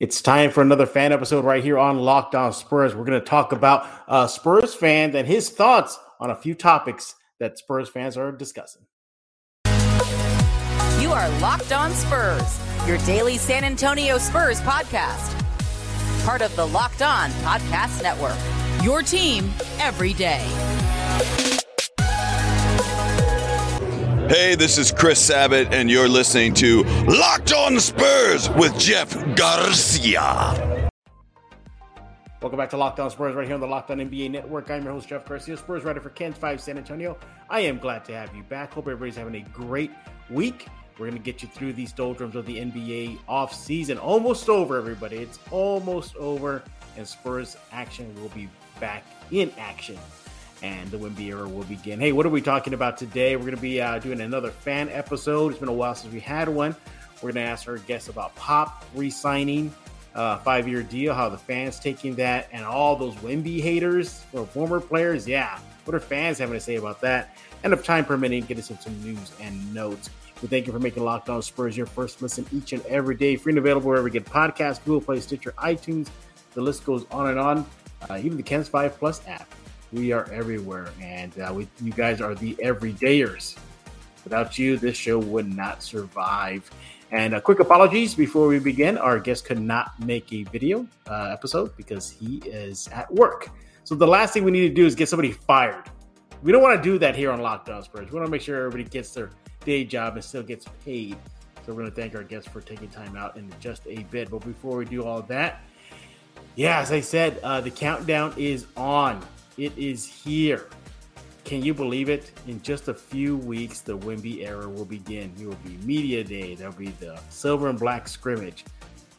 It's time for another fan episode right here on Locked On Spurs. We're going to talk about a Spurs fans and his thoughts on a few topics that Spurs fans are discussing. You are Locked On Spurs, your daily San Antonio Spurs podcast. Part of the Locked On Podcast Network. Your team every day. Hey, this is Chris Sabat, and you're listening to Locked On Spurs with Jeff Garcia. Welcome back to Locked On Spurs right here on the Locked On NBA Network. I'm your host, Jeff Garcia, Spurs writer for KENS 5 San Antonio. I am glad to have you back. Hope everybody's having a great week. We're going to get you through these doldrums of the NBA off season. Almost over, everybody. It's almost over, and Spurs action will be back in action and the Wemby era will begin. Hey, what are we talking about today? We're going to be uh, doing another fan episode. It's been a while since we had one. We're going to ask our guests about Pop re-signing uh, five-year deal, how the fans taking that, and all those Wemby haters or former players. Yeah, what are fans having to say about that? And if time permitting, get us into some news and notes. We thank you for making Locked On Spurs your first listen each and every day. Free and available wherever you get podcasts, Google Play, Stitcher, iTunes. The list goes on and on. Uh, even the KENS 5 Plus app. We are everywhere, and uh, we, you guys are the everydayers. Without you, this show would not survive. And a quick apologies before we begin. Our guest could not make a video uh, episode because he is at work. So the last thing we need to do is get somebody fired. We don't want to do that here on Locked On Spurs. We want to make sure everybody gets their day job and still gets paid. So we're going to thank our guests for taking time out in just a bit. But before we do all that, yeah, as I said, uh, the countdown is on. It is here. Can you believe it? In just a few weeks, the Wemby era will begin. It will be media day. There'll be the silver and black scrimmage,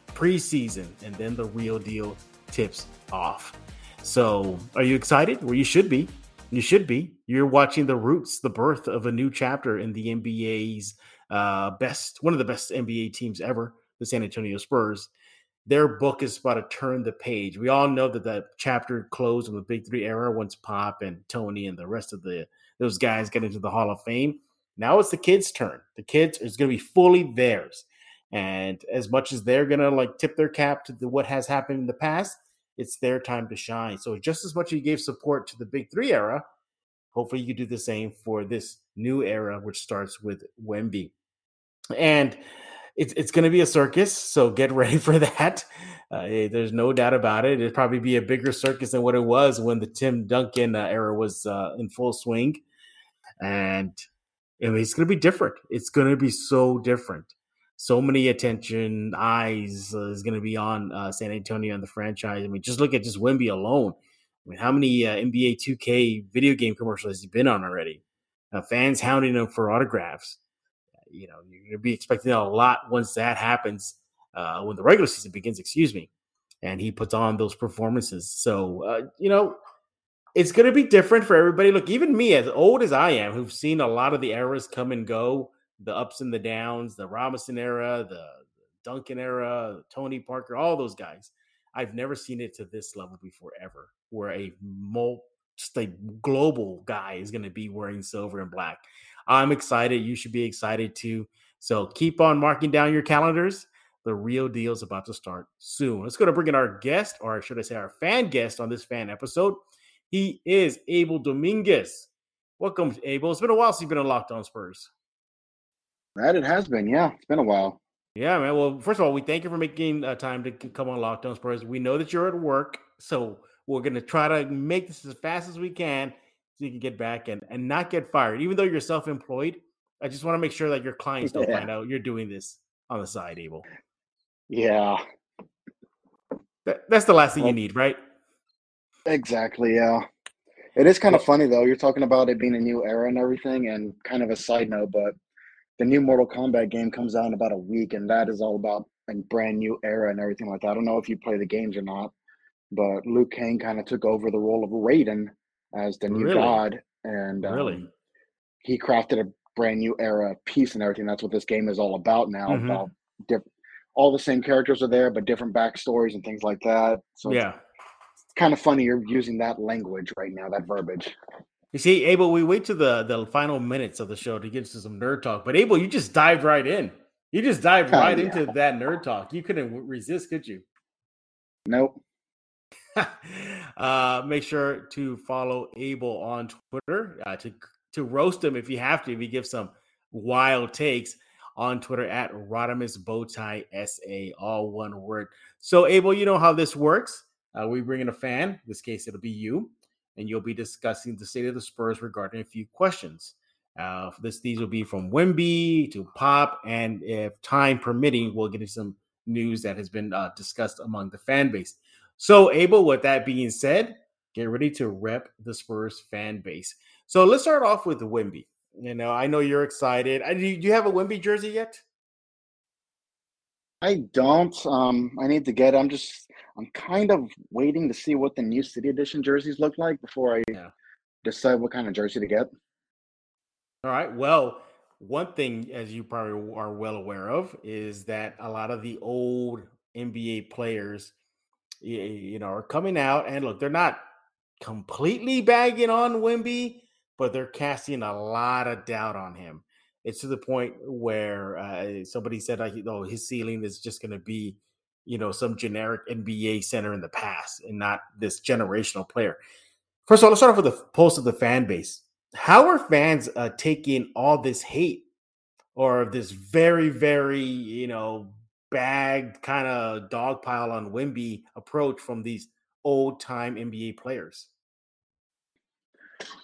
preseason, and then the real deal tips off. So, are you excited? Well, you should be. You should be. You're watching the roots, the birth of a new chapter in the NBA's uh, best, one of the best NBA teams ever, the San Antonio Spurs their book is about to turn the page. We all know that that chapter closed in the Big Three era once Pop and Tony and the rest of the those guys get into the Hall of Fame. Now it's the kids' turn. The kids is going to be fully theirs, and as much as they're going to like tip their cap to the, what has happened in the past, it's their time to shine. So just as much as you gave support to the Big Three era, hopefully you do the same for this new era, which starts with Wemby. And it's it's going to be a circus, so get ready for that. Uh, eh, there's no doubt about it. It'll probably be a bigger circus than what it was when the Tim Duncan uh, era was uh, in full swing, and I mean, it's going to be different. It's going to be so different. So many attention eyes uh, is going to be on uh, San Antonio and the franchise. I mean, just look at just Wemby alone. I mean, how many uh, NBA 2K video game commercials has he been on already? fans hounding him for autographs you know, you're going to be expecting a lot once that happens, uh, when the regular season begins, excuse me, and he puts on those performances. So, uh, you know, it's going to be different for everybody. Look, even me, as old as I am, who've seen a lot of the eras come and go, the ups and the downs, the Robinson era, the Duncan era, Tony Parker, all those guys. I've never seen it to this level before ever, where a multi just a global guy is going to be wearing silver and black. I'm excited. You should be excited too. So keep on marking down your calendars. The real deal is about to start soon. Let's go to bring in our guest, or should I say our fan guest on this fan episode. He is Abel Dominguez. Welcome, Abel. It's been a while since you've been on Locked On Spurs. That it has been. Yeah, it's been a while. Yeah, man. Well, first of all, we thank you for making uh, time to come on Locked On Spurs. We know that you're at work, so we're going to try to make this as fast as we can so you can get back and, and not get fired. Even though you're self employed, I just want to make sure that your clients don't yeah. find out you're doing this on the side, Abel. Yeah. That, that's the last thing well, you need, right? Exactly. Yeah. It is kind of funny though. You're talking about it being a new era and everything, and kind of a side note, but the new Mortal Kombat game comes out in about a week, and that is all about a brand new era and everything like that. I don't know if you play the games or not, but Liu Kang kind of took over the role of Raiden as the new really? god, and um, really, he crafted a brand new era of peace and everything. That's what this game is all about now. Mm-hmm. About diff- all the same characters are there, but different backstories and things like that. So yeah, it's, it's kind of funny you're using that language right now, that verbiage. You see, Abel, we wait to the the final minutes of the show to get into some nerd talk, but Abel, you just dived right in. You just dived right yeah. into that nerd talk. You couldn't resist, could you? Nope. uh, make sure to follow Abel on Twitter uh, to to roast him if you have to. If he gives some wild takes on Twitter at Rodimus Bowtie SA, all one word. So Abel, you know how this works. Uh, we bring in a fan. In this case, it'll be you, and you'll be discussing the state of the Spurs regarding a few questions. Uh, this these will be from Wemby to Pop, and if time permitting, we'll get into some news that has been uh, discussed among the fan base. So, Abel, with that being said, get ready to rep the Spurs fan base. So let's start off with Wemby. You know, I know you're excited. do you have a Wemby jersey yet? I don't. Um, I need to get. I'm just. I'm kind of waiting to see what the new City Edition jerseys look like before I yeah. decide what kind of jersey to get. All right. Well, one thing, as you probably are well aware of, is that a lot of the old NBA players, you know, are coming out and look, they're not completely bagging on Wemby, but they're casting a lot of doubt on him. It's to the point where uh, somebody said, like, "Oh, his ceiling is just going to be, you know, some generic NBA center in the past, and not this generational player." First of all, let's start off with the pulse of the fan base how are fans uh, taking all this hate or this very, very, you know, bagged kind of dogpile on Wemby approach from these old time NBA players?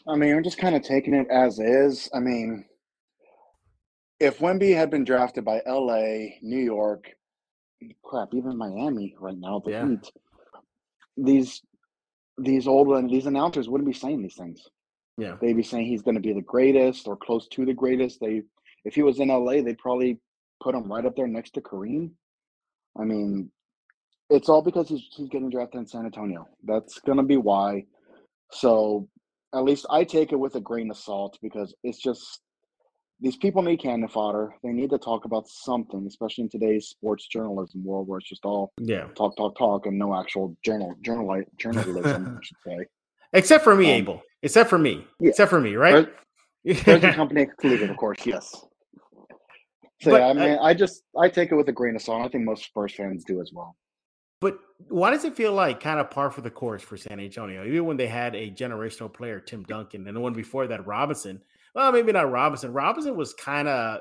I mean, I'm just kind of taking it as is. I mean, if Wemby had been drafted by LA, New York, crap, even Miami right now, the yeah. Heat, these these old these announcers wouldn't be saying these things. Yeah. They'd be saying he's going to be the greatest or close to the greatest. They, if he was in LA, they'd probably put him right up there next to Kareem. I mean, it's all because he's he's getting drafted in San Antonio. That's going to be why. So, at least I take it with a grain of salt because it's just these people need cannon fodder. They need to talk about something, especially in today's sports journalism world, where it's just all yeah talk, talk, talk, and no actual journal journal journalism. I should say. Except for me, um, Abel. Except for me. Yeah. Except for me, right? Present company excluded, of course. Yes. So but, yeah, I mean, I, I just I take it with a grain of salt. I think most Spurs fans do as well. But why does it feel like kind of par for the course for San Antonio? Even when they had a generational player, Tim Duncan, and the one before that, Robinson. Well, maybe not Robinson. Robinson was kind of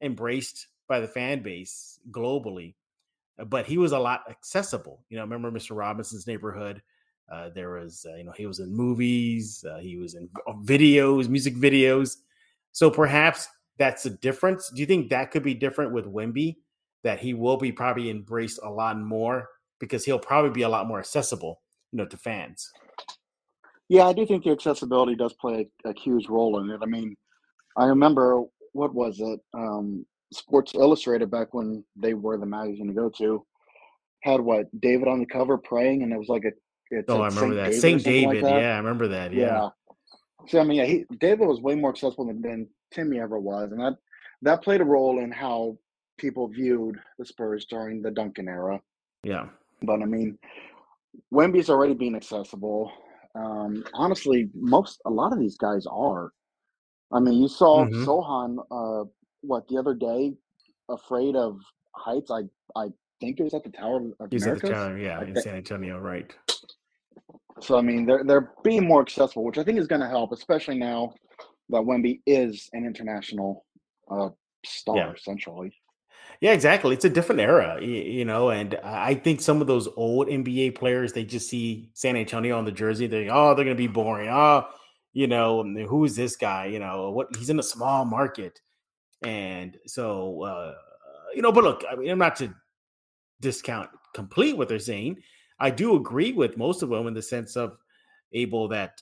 embraced by the fan base globally, but he was a lot accessible. You know, remember Mr. Robinson's neighborhood? Uh, there was, uh, you know, he was in movies, uh, he was in uh, videos, music videos. So perhaps that's a difference. Do you think that could be different with Wemby? That he will be probably embraced a lot more because he'll probably be a lot more accessible, you know, to fans. Yeah, I do think the accessibility does play a, a huge role in it. I mean, I remember what was it? Um, Sports Illustrated back when they were the magazine to go to had what David on the cover praying, and it was like a it's oh, I remember that Saint David. Like that. Yeah, I remember that. Yeah. yeah. So I mean, yeah, he, David was way more accessible than, than Timmy ever was, and that that played a role in how people viewed the Spurs during the Duncan era. Yeah. But I mean, Wemby's already being accessible. Um, honestly, most a lot of these guys are. I mean, you saw mm-hmm. Sochan uh, what the other day, afraid of heights. I I think it was at the Tower of He's Americas. at the Tower, yeah, in San Antonio, right? So I mean, they're they're being more accessible, which I think is going to help, especially now that Wemby is an international uh, star, yeah. essentially. Yeah, exactly. It's a different era, you know, and I think some of those old NBA players, they just see San Antonio on the jersey. They, oh, they're going to be boring. Oh, you know, who is this guy? You know, what? He's in a small market, and so, uh, you know. But look, I mean, I'm not to discount complete what they're saying. I do agree with most of them in the sense of Abel that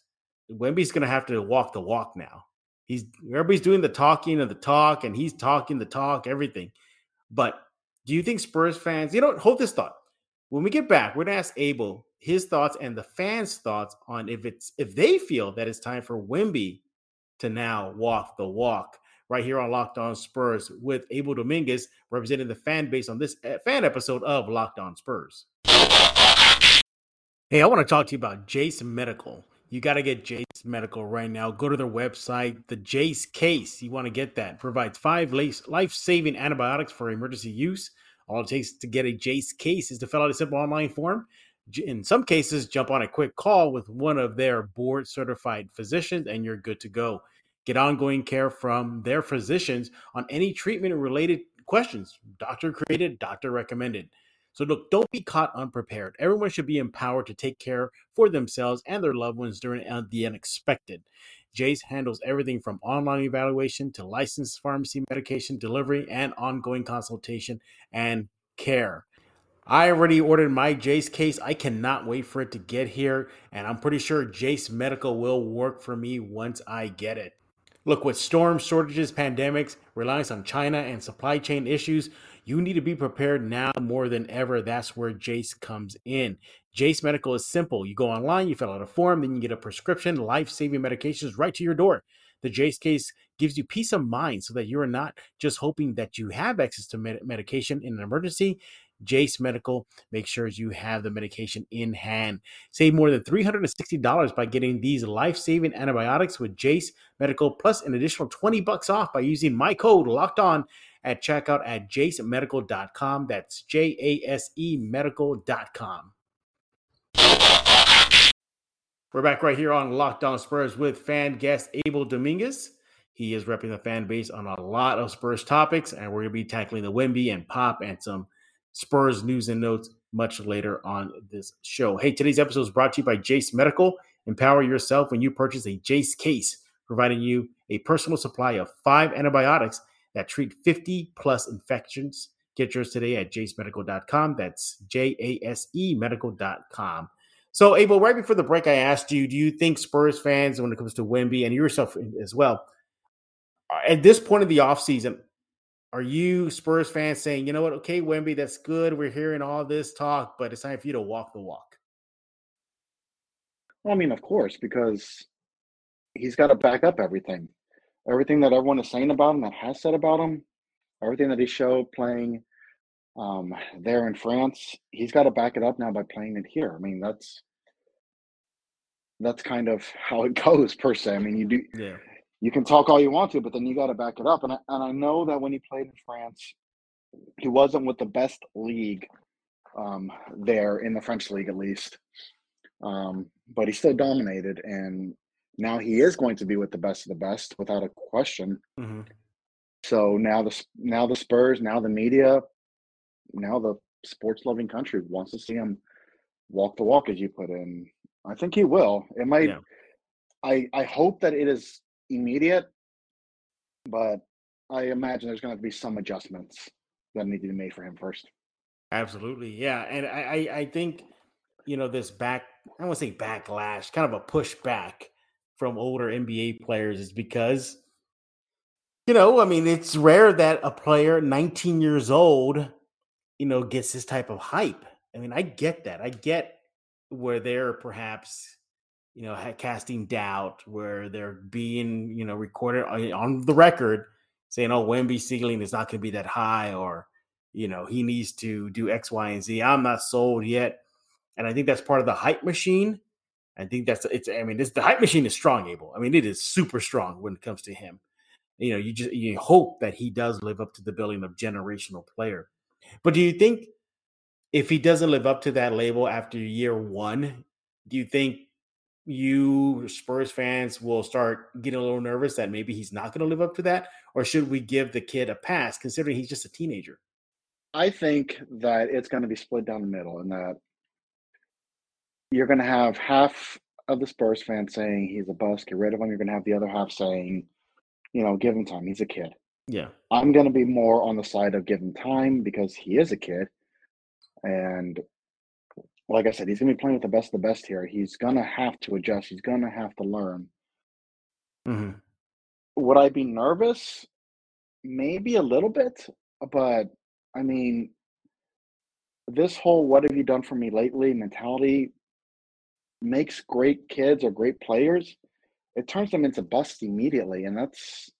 Wemby's going to have to walk the walk now. He's everybody's doing the talking and the talk, and he's talking the talk, everything. But do you think Spurs fans, you know, hold this thought. When we get back, we're gonna ask Abel his thoughts and the fans' thoughts on if it's if they feel that it's time for Wemby to now walk the walk right here on Locked On Spurs with Abel Dominguez representing the fan base on this eh, fan episode of Locked On Spurs. Hey, I want to talk to you about Jase Medical. You got to get Jase Medical right now. Go to their website, the Jase Case. You want to get that. Provides five life saving antibiotics for emergency use. All it takes to get a Jase Case is to fill out a simple online form. In some cases, jump on a quick call with one of their board certified physicians, and you're good to go. Get ongoing care from their physicians on any treatment related questions. Doctor created, doctor recommended. So look, don't be caught unprepared. Everyone should be empowered to take care for themselves and their loved ones during uh, the unexpected. Jase handles everything from online evaluation to licensed pharmacy medication delivery and ongoing consultation and care. I already ordered my Jase case. I cannot wait for it to get here, and I'm pretty sure Jase Medical will work for me once I get it. Look, with storms, shortages, pandemics, reliance on China, and supply chain issues, you need to be prepared now more than ever. That's where Jase comes in. Jase Medical is simple. You go online, you fill out a form, then you get a prescription, life saving medications right to your door. The Jase case gives you peace of mind so that you are not just hoping that you have access to med- medication in an emergency. Jase Medical makes sure you have the medication in hand. Save more than $360 by getting these life-saving antibiotics with Jase Medical plus an additional 20 bucks off by using my code locked on at checkout at jasemedical.com. That's J A S E medical.com. We're back right here on Locked On Spurs with fan guest Abel Dominguez. He is repping the fan base on a lot of Spurs topics, and we're going to be tackling the Wimby and Pop and some Spurs news and notes much later on this show. Hey, today's episode is brought to you by Jase Medical. Empower yourself when you purchase a Jase case, providing you a personal supply of five antibiotics that treat 50 plus infections. Get yours today at jasemedical.com. That's J A S E medical.com. So, Abel, right before the break, I asked you, do you think Spurs fans, when it comes to Wemby and yourself as well, uh, at this point of the offseason, are you Spurs fans saying, you know what, okay, Wemby, that's good. We're hearing all this talk, but it's time for you to walk the walk? Well, I mean, of course, because he's got to back up everything everything that everyone is saying about him, that has said about him, everything that he showed playing um, there in France, he's got to back it up now by playing it here. I mean, that's that's kind of how it goes per se. I mean, you do yeah. you can talk all you want to, but then you got to back it up. And I, and I know that when he played in France, he wasn't with the best league um, there in the French league, at least. Um, but he still dominated, and now he is going to be with the best of the best without a question. Mm-hmm. So now the now the Spurs, now the media, now the sports loving country wants to see him walk the walk, as you put in. I think he will. It might. Yeah. I I hope that it is immediate, but I imagine there's going to, be some adjustments that need to be made for him first. Absolutely, yeah, and I I think you know this back I want to say backlash, kind of a pushback from older NBA players is because, you know, I mean, it's rare that a player 19 years old, you know, gets this type of hype. I mean, I get that. I get where they're perhaps, you know, casting doubt, where they're being, you know, recorded on the record saying, oh, Wemby ceiling is not going to be that high or, you know, he needs to do X, Y, and Z. I'm not sold yet. And I think that's part of the hype machine I think that's it's. I mean, this the hype machine is strong, Abel. I mean, it is super strong when it comes to him. You know, you just you hope that he does live up to the billing of generational player. But do you think if he doesn't live up to that label after year one, do you think you Spurs fans will start getting a little nervous that maybe he's not going to live up to that, or should we give the kid a pass considering he's just a teenager? I think that it's going to be split down the middle, and that you're going to have half of the Spurs fans saying he's a bust, get rid of him. You're going to have the other half saying, you know, give him time. He's a kid. Yeah. I'm going to be more on the side of give him time because he is a kid. And like I said, he's going to be playing with the best of the best here. He's going to have to adjust, he's going to have to learn. Mm-hmm. Would I be nervous? Maybe a little bit, but I mean, this whole what have you done for me lately mentality makes great kids or great players, it turns them into busts immediately. And that's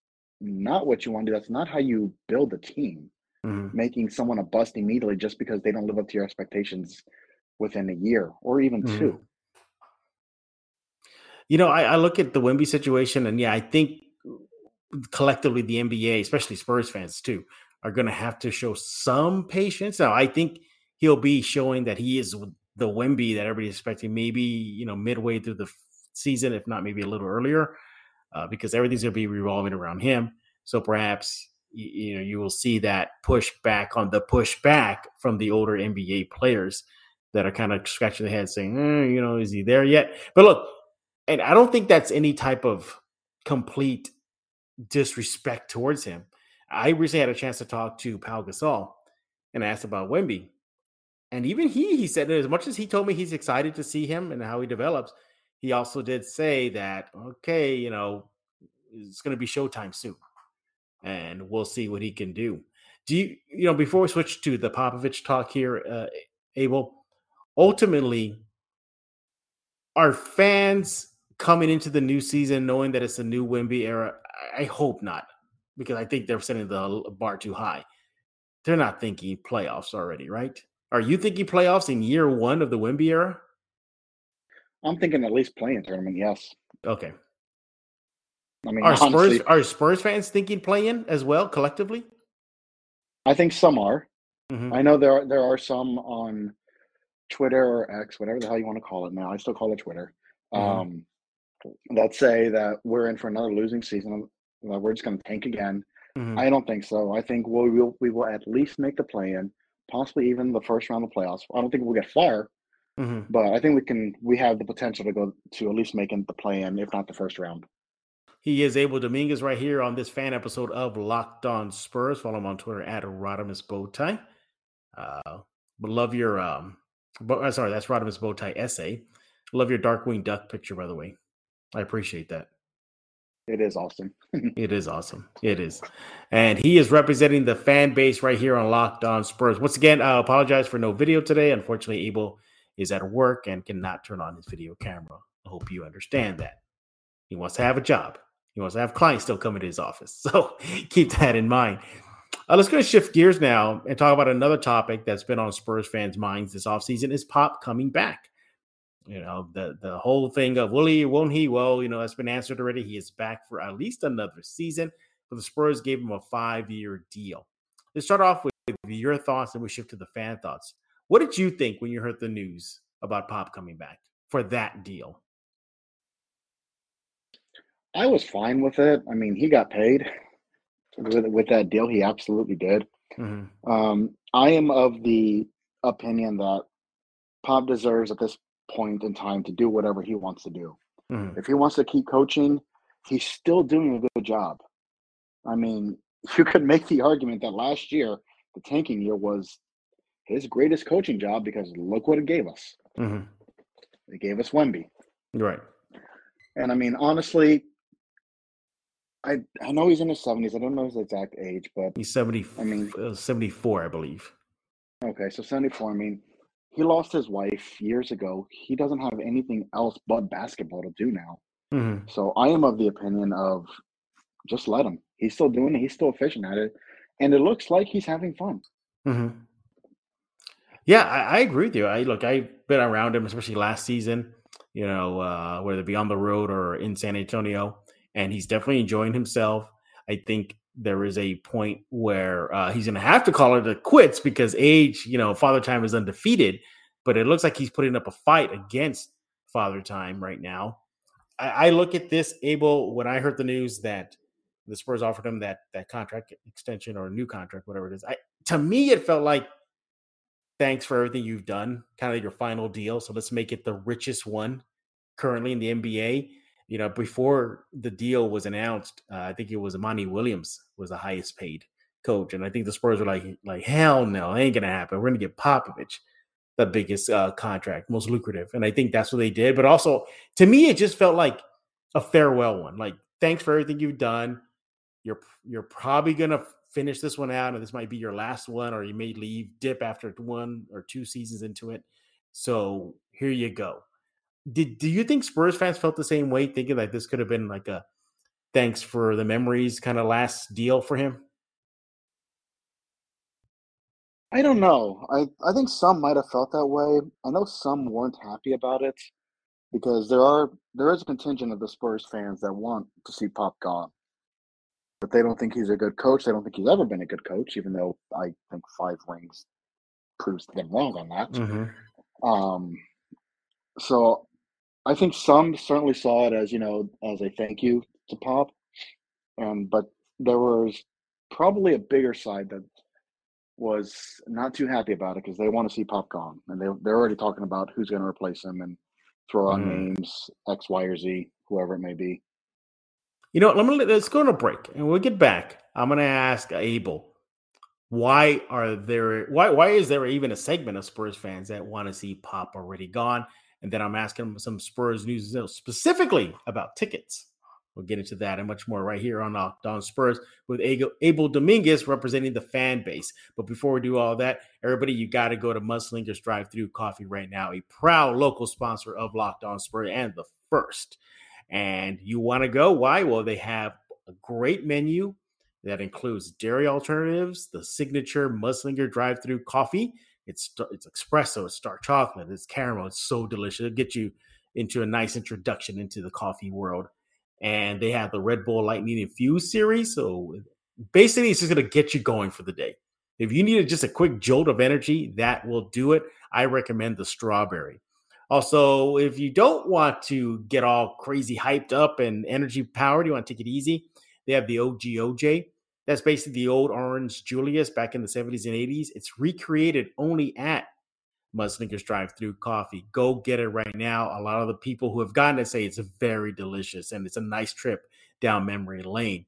not what you want to do. That's not how you build a team. Mm-hmm. Making someone a bust immediately just because they don't live up to your expectations within a year or even mm-hmm. two. You know, I, I look at the Wemby situation, and yeah, I think collectively the NBA, especially Spurs fans too, are going to have to show some patience. Now, I think he'll be showing that he is the Wemby that everybody's expecting, maybe you know midway through the season, if not maybe a little earlier, uh, because everything's going to be revolving around him. So perhaps you, you know you will see that push back on the push back from the older NBA players that are kind of scratching their head saying, eh, you know, is he there yet? But look, and I don't think that's any type of complete disrespect towards him. I recently had a chance to talk to Pau Gasol and I asked about Wemby. And even he, he said, as much as he told me he's excited to see him and how he develops, he also did say that, okay, you know, it's going to be showtime soon. And we'll see what he can do. Do you, you know, before we switch to the Popovich talk here, uh, Abel, ultimately, are fans coming into the new season knowing that it's a new Wemby era? I hope not, because I think they're setting the bar too high. They're not thinking playoffs already, right? Are you thinking playoffs in year one of the Wemby era? I'm thinking at least play-in tournament. Yes. Okay. I mean, are honestly, Spurs are Spurs fans thinking play-in as well collectively? I think some are. Mhm. I know there are there are some on Twitter or X, whatever the hell you want to call it now. I still call it Twitter. Mhm. Um, that say that we're in for another losing season. That we're just going to tank again. Mhm. I don't think so. I think we will we will at least make the play in, possibly even the first round of playoffs. I don't think we'll get far, Mhm. but I think we can. We have the potential to go to at least making the play in, if not the first round. He is Abel Dominguez right here on this fan episode of Locked On Spurs. Follow him on Twitter at Rodimus Bowtie. Uh, but love your um, but uh, sorry, that's Rodimus Bowtie SA. Love your Darkwing Duck picture, by the way. I appreciate that. It is awesome. It is awesome. It is. And he is representing the fan base right here on Locked On Spurs. Once again, I apologize for no video today. Unfortunately, Abel is at work and cannot turn on his video camera. I hope you understand that. He wants to have a job. He wants to have clients still coming to his office. So keep that in mind. Uh, let's go to shift gears now and talk about another topic that's been on Spurs fans' minds this offseason is Pop coming back. You know, the the whole thing of will he, won't he? Well, you know, that's been answered already. He is back for at least another season, but the Spurs gave him a five-year deal. Let's start off with your thoughts and we shift to the fan thoughts. What did you think when you heard the news about Pop coming back for that deal? I was fine with it. I mean, he got paid with with that deal. He absolutely did. Mhm. Um, I am of the opinion that Pop deserves at this point in time to do whatever he wants to do. Mhm. If he wants to keep coaching, he's still doing a good job. I mean, you could make the argument that last year, the tanking year, was his greatest coaching job because look what it gave us. Mhm. It gave us Wemby. Right. And I mean, honestly, I I know he's in his seventies. I don't know his exact age, but He's 70, I mean- uh, 74, I believe. okay, so seventy four. I mean, he lost his wife years ago. He doesn't have anything else but basketball to do now. Mhm. So I am of the opinion of just let him. He's still doing it. He's still efficient at it, and it looks like he's having fun. Mm-hmm. Yeah, I, I agree with you. I look, I've been around him, especially last season. You know, uh, whether it be on the road or in San Antonio, and he's definitely enjoying himself. I think there is a point where uh, he's going to have to call it a quits because age, you know, Father Time is undefeated, but it looks like he's putting up a fight against Father Time right now. I, I look at this, Abel, when I heard the news that the Spurs offered him that that contract extension or new contract, whatever it is. I to me, it felt like thanks for everything you've done, kind of your final deal. So let's make it the richest one currently in the NBA. You know, before the deal was announced, uh, I think it was Monty Williams was the highest paid coach, and I think the Spurs were like, like hell no, ain't gonna happen. We're gonna get Popovich the biggest uh, contract, most lucrative, and I think that's what they did. But also, to me, it just felt like a farewell one. Like, thanks for everything you've done. You're you're probably gonna finish this one out, and this might be your last one, or you may leave dip after one or two seasons into it. So here you go. Did do you think Spurs fans felt the same way, thinking like this could have been like a thanks for the memories kind of last deal for him? I don't know. I, I think some might have felt that way. I know some weren't happy about it. because there are there is a contingent of the Spurs fans that want to see Pop gone, but they don't think he's a good coach. They don't think he's ever been a good coach, even though I think five rings proves them wrong on that. Mm-hmm. Um, so I think some certainly saw it as you know as a thank you to Pop, um, but there was probably a bigger side that was not too happy about it because they want to see Pop gone, and they they're already talking about who's going to replace him and throw out Mhm. names X, Y, or Z, whoever it may be. You know, what, let me let's go on a break, and we'll get back. I'm going to ask Abel, why are there why why is there even a segment of Spurs fans that want to see Pop already gone? And then I'm asking him some Spurs news specifically about tickets. We'll get into that and much more right here on Locked On Spurs with Abel, Dominguez representing the fan base. But before we do all that, everybody, you got to go to Muslinger's Drive Through Coffee right now, a proud local sponsor of Locked On Spurs and the first. And you want to go? Why? Well, they have a great menu that includes dairy alternatives, the signature Muslinger drive-through coffee. It's it's espresso, it's dark chocolate, it's caramel. It's so delicious. It'll get you into a nice introduction into the coffee world. And they have the Red Bull Lightning Infused series. So basically, it's just going to get you going for the day. If you needed just a quick jolt of energy, that will do it. I recommend the strawberry. Also, if you don't want to get all crazy hyped up and energy powered, you want to take it easy, they have the OG OJ. That's basically the old Orange Julius back in the 70s and 80s. It's recreated only at Muslinger's Drive Through Coffee. Go get it right now. A lot of the people who have gotten it say it's very delicious and it's a nice trip down memory lane.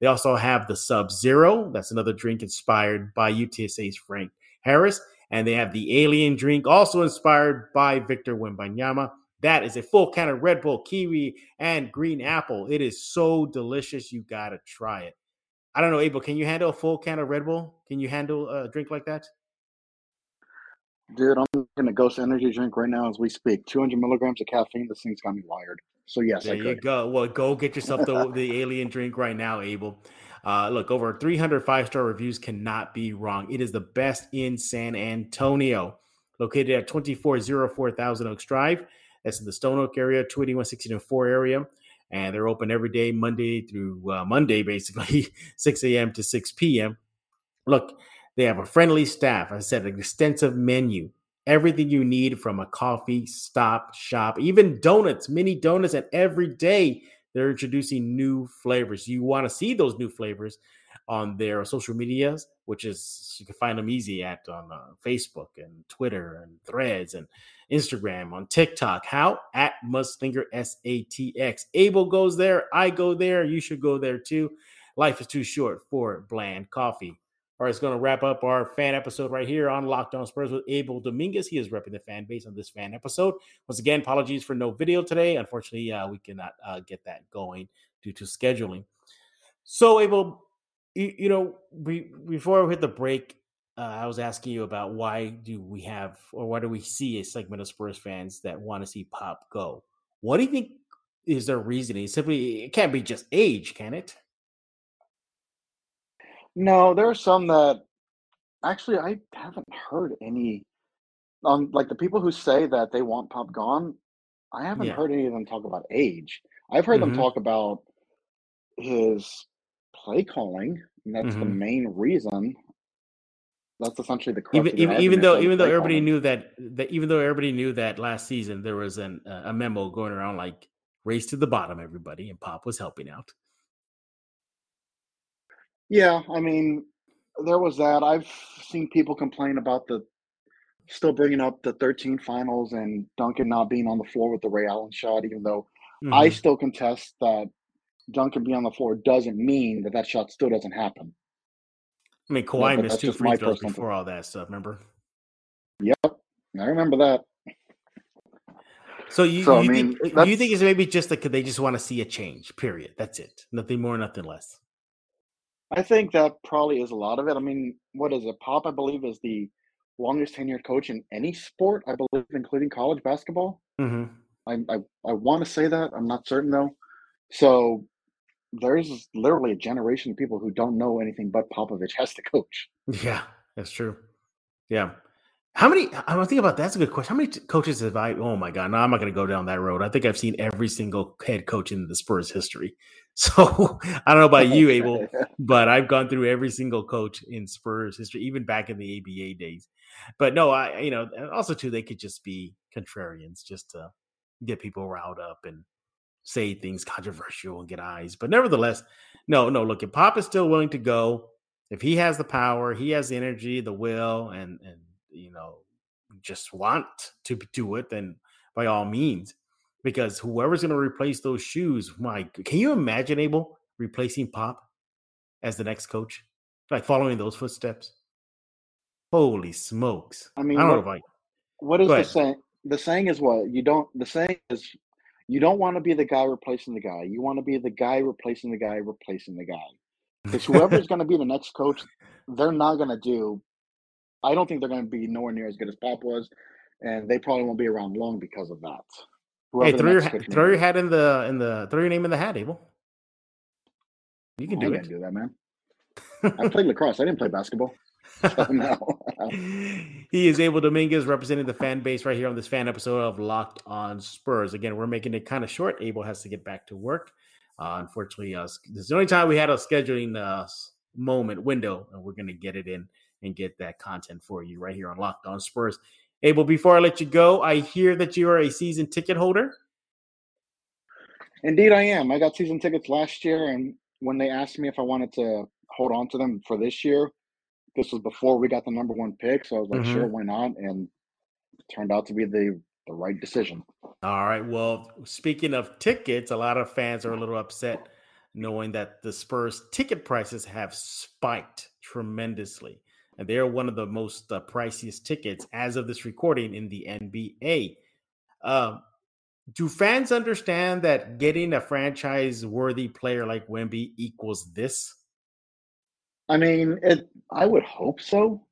They also have the Sub Zero. That's another drink inspired by UTSA's Frank Harris. And they have the Alien drink, also inspired by Victor Wembanyama. That is a full can of Red Bull, kiwi, and green apple. It is so delicious. You got to try it. I don't know, Abel, can you handle a full can of Red Bull? Can you handle a drink like that? Dude, I'm gonna Ghost Energy drink right now as we speak. 200 milligrams of caffeine. This thing's got me wired. So yes, there I you go. Well, go get yourself the, the alien drink right now, Abel. Uh, look, over 300 five star reviews cannot be wrong. It is the best in San Antonio, located at 2404 Thousand Oaks Drive. That's in the Stone Oak area, 281 area. And they're open every day, Monday through uh, Monday, basically, 6 a.m. to 6 p.m. Look, they have a friendly staff. I said an extensive menu. Everything you need from a coffee stop shop, even donuts, mini donuts, and every day they're introducing new flavors. You want to see those new flavors on their social medias, which is you can find them easy at on uh, Facebook and Twitter and Threads and Instagram, on TikTok. How at Muslinger S A T X. Abel goes there. I go there. You should go there too. Life is too short for bland coffee. All right, it's going to wrap up our fan episode right here on Locked On Spurs with Abel Dominguez. He is repping the fan base on this fan episode. Once again, apologies for no video today. Unfortunately, uh, we cannot uh, get that going due to scheduling. So, Abel, you, you know, we, before we hit the break, uh, I was asking you about why do we have or why do we see a segment of Spurs fans that want to see Pop go? What do you think is their reasoning? Simply, it can't be just age, can it? No, there are some that actually I haven't heard any. Um, like the people who say that they want Pop gone, I haven't Yeah. heard any of them talk about age. I've heard them Mhm. talk about his play calling, and that's the Mhm. main reason. That's essentially the even even, even though even though everybody calling. knew that that even though everybody knew that last season there was an uh, a memo going around like race to the bottom everybody and pop was helping out Yeah, I mean, there was that. I've seen people complain about the still bringing up the 13 finals and Duncan not being on the floor with the Ray Allen shot, even though I Mhm. still contest that Duncan being on the floor doesn't mean that that shot still doesn't happen. i mean Kawhi missed two free throws before all that stuff remember Yep, I remember that. so you, So I mean, think you think it's maybe just like they just want to see a change period that's it nothing more nothing less I think that probably is a lot of it. I mean, what is it? Pop, I believe, is the longest tenured coach in any sport. I believe, including college basketball. hmm I I, I want to say that. I'm not certain though. So there's literally a generation of people who don't know anything but Popovich has to coach. yeah that's true yeah How many? I'm thinking about that's a good question. How many coaches have I? Oh my god! No, I'm not going to go down that road. I think I've seen every single head coach in the Spurs history. So I don't know about you, Abel, but I've gone through every single coach in Spurs history, even back in the ABA days. But no, I you know also too they could just be contrarians, just to get people riled up and say things controversial and get eyes. But nevertheless, no, no. Look, if Pop is still willing to go, if he has the power, he has the energy, the will, and and you know just want to do it, then by all means because whoever's going to replace those shoes, my, can you imagine Abel replacing Pop as the next coach, like following those footsteps? Holy smokes! I mean, I don't what, know if I. what is the saying? The saying is what you don't. The saying is you don't want to be the guy replacing the guy. You want to be the guy replacing the guy replacing the guy. Because whoever's going to be the next coach, they're not going to do. I don't think they're going to be nowhere near as good as Pop was, and they probably won't be around long because of that. Hey, throw your throw your hat in the in the throw your name in the hat, Abel. You can do I it. do that, man. I played lacrosse. I didn't play basketball. So no. he is Abel Dominguez representing the fan base right here on this fan episode of Locked On Spurs. Again, we're making it kind of short. Abel has to get back to work. Uh, unfortunately, uh, this is the only time we had a scheduling uh, moment window, and we're going to get it in and get that content for you right here on Locked On Spurs. Abel, before I let you go, I hear that you are a season ticket holder. Indeed, I am. I got season tickets last year, and when they asked me if I wanted to hold on to them for this year, this was before we got the number one pick. So I was like, mm-hmm. sure, why not? And turned out to be the the right decision. All right. Well, speaking of tickets, a lot of fans are a little upset knowing that the Spurs ticket prices have spiked tremendously and they are one of the most uh, priciest tickets as of this recording in the NBA. Um, do fans understand that getting a franchise-worthy player like Wemby equals this? I mean, it. I would hope so.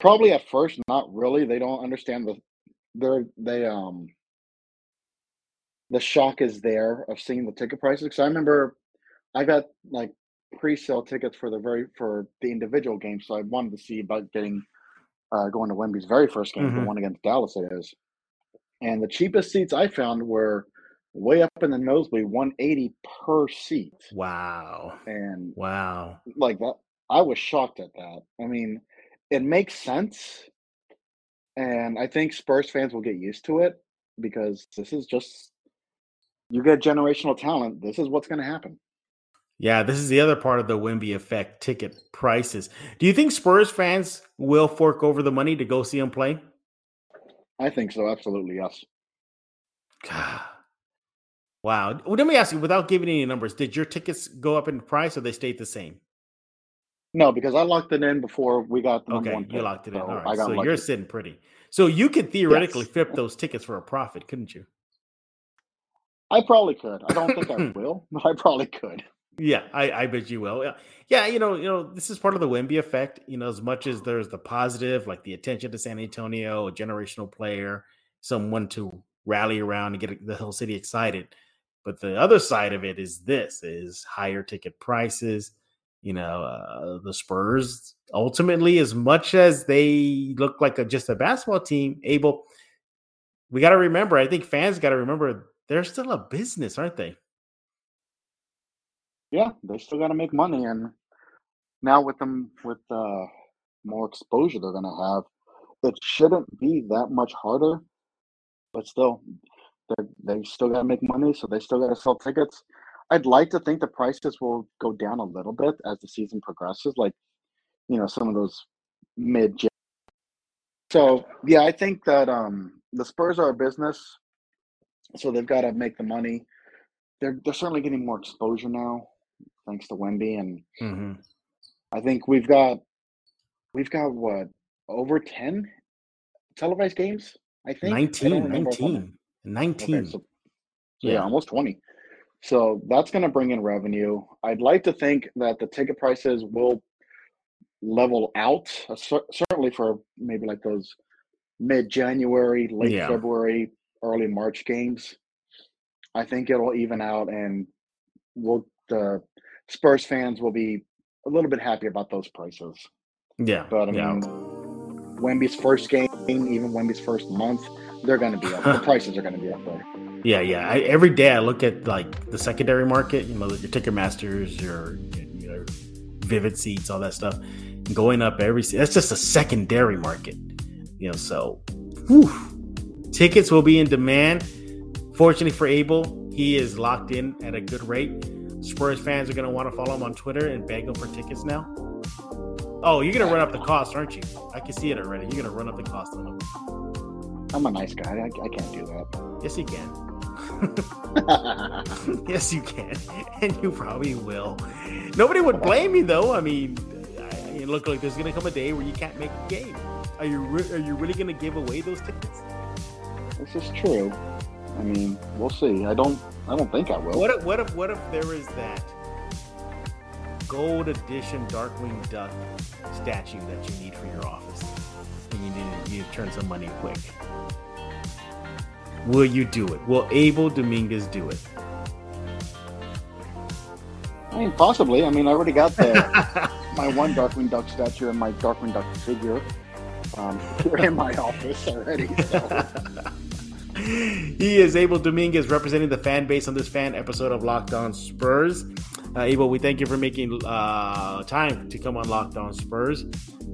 Probably at first, not really. They don't understand the. They're they um. The shock is there of seeing the ticket prices. Because I remember, I got like pre-sale tickets for the very for the individual games. So I wanted to see about getting uh, going to Wemby's very first game, mm-hmm. the one against Dallas. It is, and the cheapest seats I found were way up in the nosebleed, one eighty per seat. Wow! And wow, like that, I was shocked at that. I mean, it makes sense, and I think Spurs fans will get used to it because this is just you get generational talent. This is what's going to happen. Yeah, this is the other part of the Wemby effect ticket prices. Do you think Spurs fans will fork over the money to go see him play? I think so. Absolutely, yes. Wow. Well, let me ask you, without giving any numbers, did your tickets go up in price or they stayed the same? No, because I locked it in before we got the okay. you locked it in. So All right. So lucky. you're sitting pretty. So you could theoretically yes. flip those tickets for a profit, couldn't you? I probably could. I don't think I will, but I probably could. Yeah, I, I bet you will. Yeah. yeah, you know, you know, this is part of the Wemby effect. You know, as much as there's the positive, like the attention to San Antonio, a generational player, someone to rally around and get the whole city excited. But the other side of it is this: is higher ticket prices. You know, uh, the Spurs ultimately, as much as they look like a, just a basketball team, Abel. We got to remember. I think fans got to remember they're still a business, aren't they? Yeah, they still got to make money, and now with them with uh, more exposure they're going to have, it shouldn't be that much harder. But still, they they still got to make money, so they still got to sell tickets. I'd like to think the prices will go down a little bit as the season progresses, like you know some of those mid. So yeah, I think that um, the Spurs are a business, so they've got to make the money. They're they're certainly getting more exposure now thanks to Wemby. and mm-hmm. I think we've got we've got what over ten televised games. I think 19, 19, 19. Okay, so, yeah. yeah, almost twenty. So that's going to bring in revenue. I'd like to think that the ticket prices will level out, uh, certainly for maybe like those mid January, late yeah. February, early March games. I think it'll even out and we'll the Spurs fans will be a little bit happy about those prices. Yeah. But I yeah. mean, Wemby's first game, even Wemby's first month, they're going to be up. the prices are going to be up there. Yeah, yeah. I, every day I look at like the secondary market. You know, your Ticketmasters, your, your Vivid Seats, all that stuff, going up every. That's just a secondary market. You know, so whew, tickets will be in demand. Fortunately for Abel, he is locked in at a good rate. Spurs fans are going to want to follow him on Twitter and beg him for tickets now. Oh, you're going to run up the cost, aren't you? I can see it already. You're going to run up the cost on him. I'm a nice guy. I, I can't do that. Yes, you can. yes, you can, and you probably will. Nobody would blame you, though. I mean, I, look like there's going to come a day where you can't make a game. Are you re- are you really going to give away those tickets? This is true. I mean, we'll see. I don't. I don't think I will. What if? What if? What if there is that gold edition Darkwing Duck statue that you need for your office, and you need to you turn some money quick? Will you do it? Will Abel Dominguez do it? I mean, possibly. I mean, I already got the my one Darkwing Duck statue and my Darkwing Duck figure um, in my office already. So. he is Abel Dominguez representing the fan base on this fan episode of Locked On Spurs. Uh, Abel, we thank you for making uh, time to come on Locked On Spurs.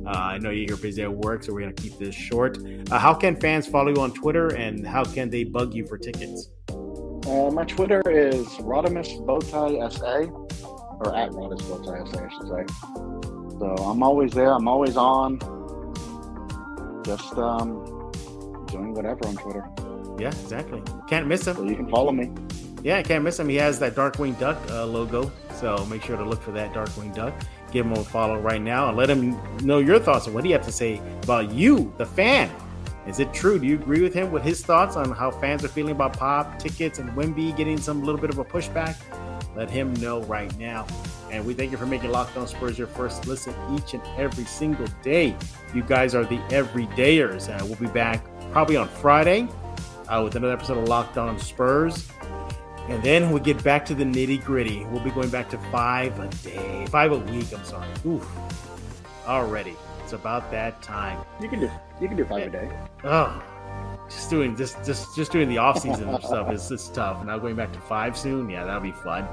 Uh, I know you're busy at work, so we're going to keep this short. Uh, how can fans follow you on Twitter and how can they bug you for tickets? Uh, my Twitter is Rodimus Bowtie SA, or at Rodimus Bowtie SA, I should say. So I'm always there. I'm always on. Just um, doing whatever on Twitter. Yeah, exactly. Can't miss him. So you can follow me. Yeah, can't miss him. He has that Darkwing Duck uh, logo, so make sure to look for that Darkwing Duck. Give him a follow right now and let him know your thoughts on what he has to say about you, the fan. Is it true? Do you agree with him with his thoughts on how fans are feeling about pop tickets and Wemby getting some little bit of a pushback? Let him know right now. And we thank you for making Locked On Spurs your first listen each and every single day. You guys are the everydayers. Uh, we'll be back probably on Friday uh, with another episode of Locked On Spurs. And then we get back to the nitty gritty. We'll be going back to five a day, five a week. I'm sorry. Oof. Already, it's about that time. You can do you can do five a day. Oh, just doing just just just doing the off season stuff is is tough. Now going back to five soon, yeah, that'll be fun.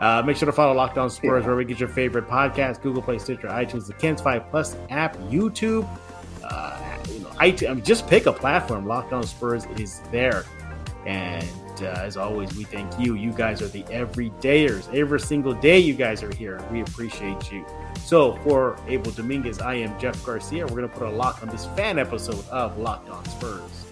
Uh, make sure to follow Locked On Spurs yeah. wherever you get your favorite podcast: Google Play, Stitcher, iTunes, the KENS Five Plus app, YouTube. Uh, iTunes, I mean, just pick a platform. Locked On Spurs is there, and uh, as always, we thank you. You guys are the everydayers. Every single day, you guys are here. We appreciate you. So, for Abel Dominguez, I am Jeff Garcia. We're going to put a lock on this fan episode of Locked On Spurs.